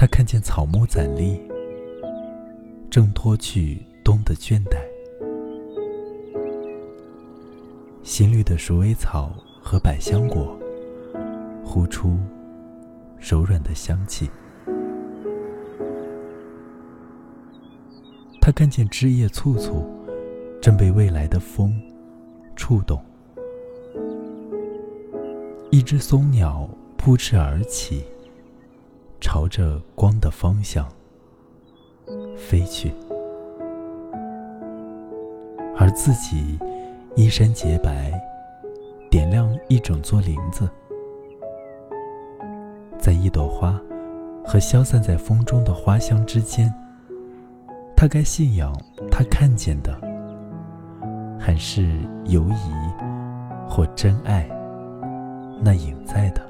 他看见草木攒立，挣脱去冬的倦怠。新绿的鼠尾草和百香果，呼出柔软的香气。他看见枝叶簇簇，正被未来的风触动。一只松鸟扑翅而起，朝着光的方向飞去，而自己衣衫洁白，点亮一整座林子，在一朵花和消散在风中的花香之间。他该信仰他看见的，还是犹疑或真爱那隐在的？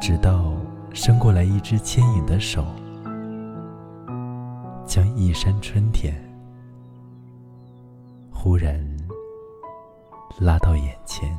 直到伸过来一只牵引的手，将一山春天忽然拉到眼前。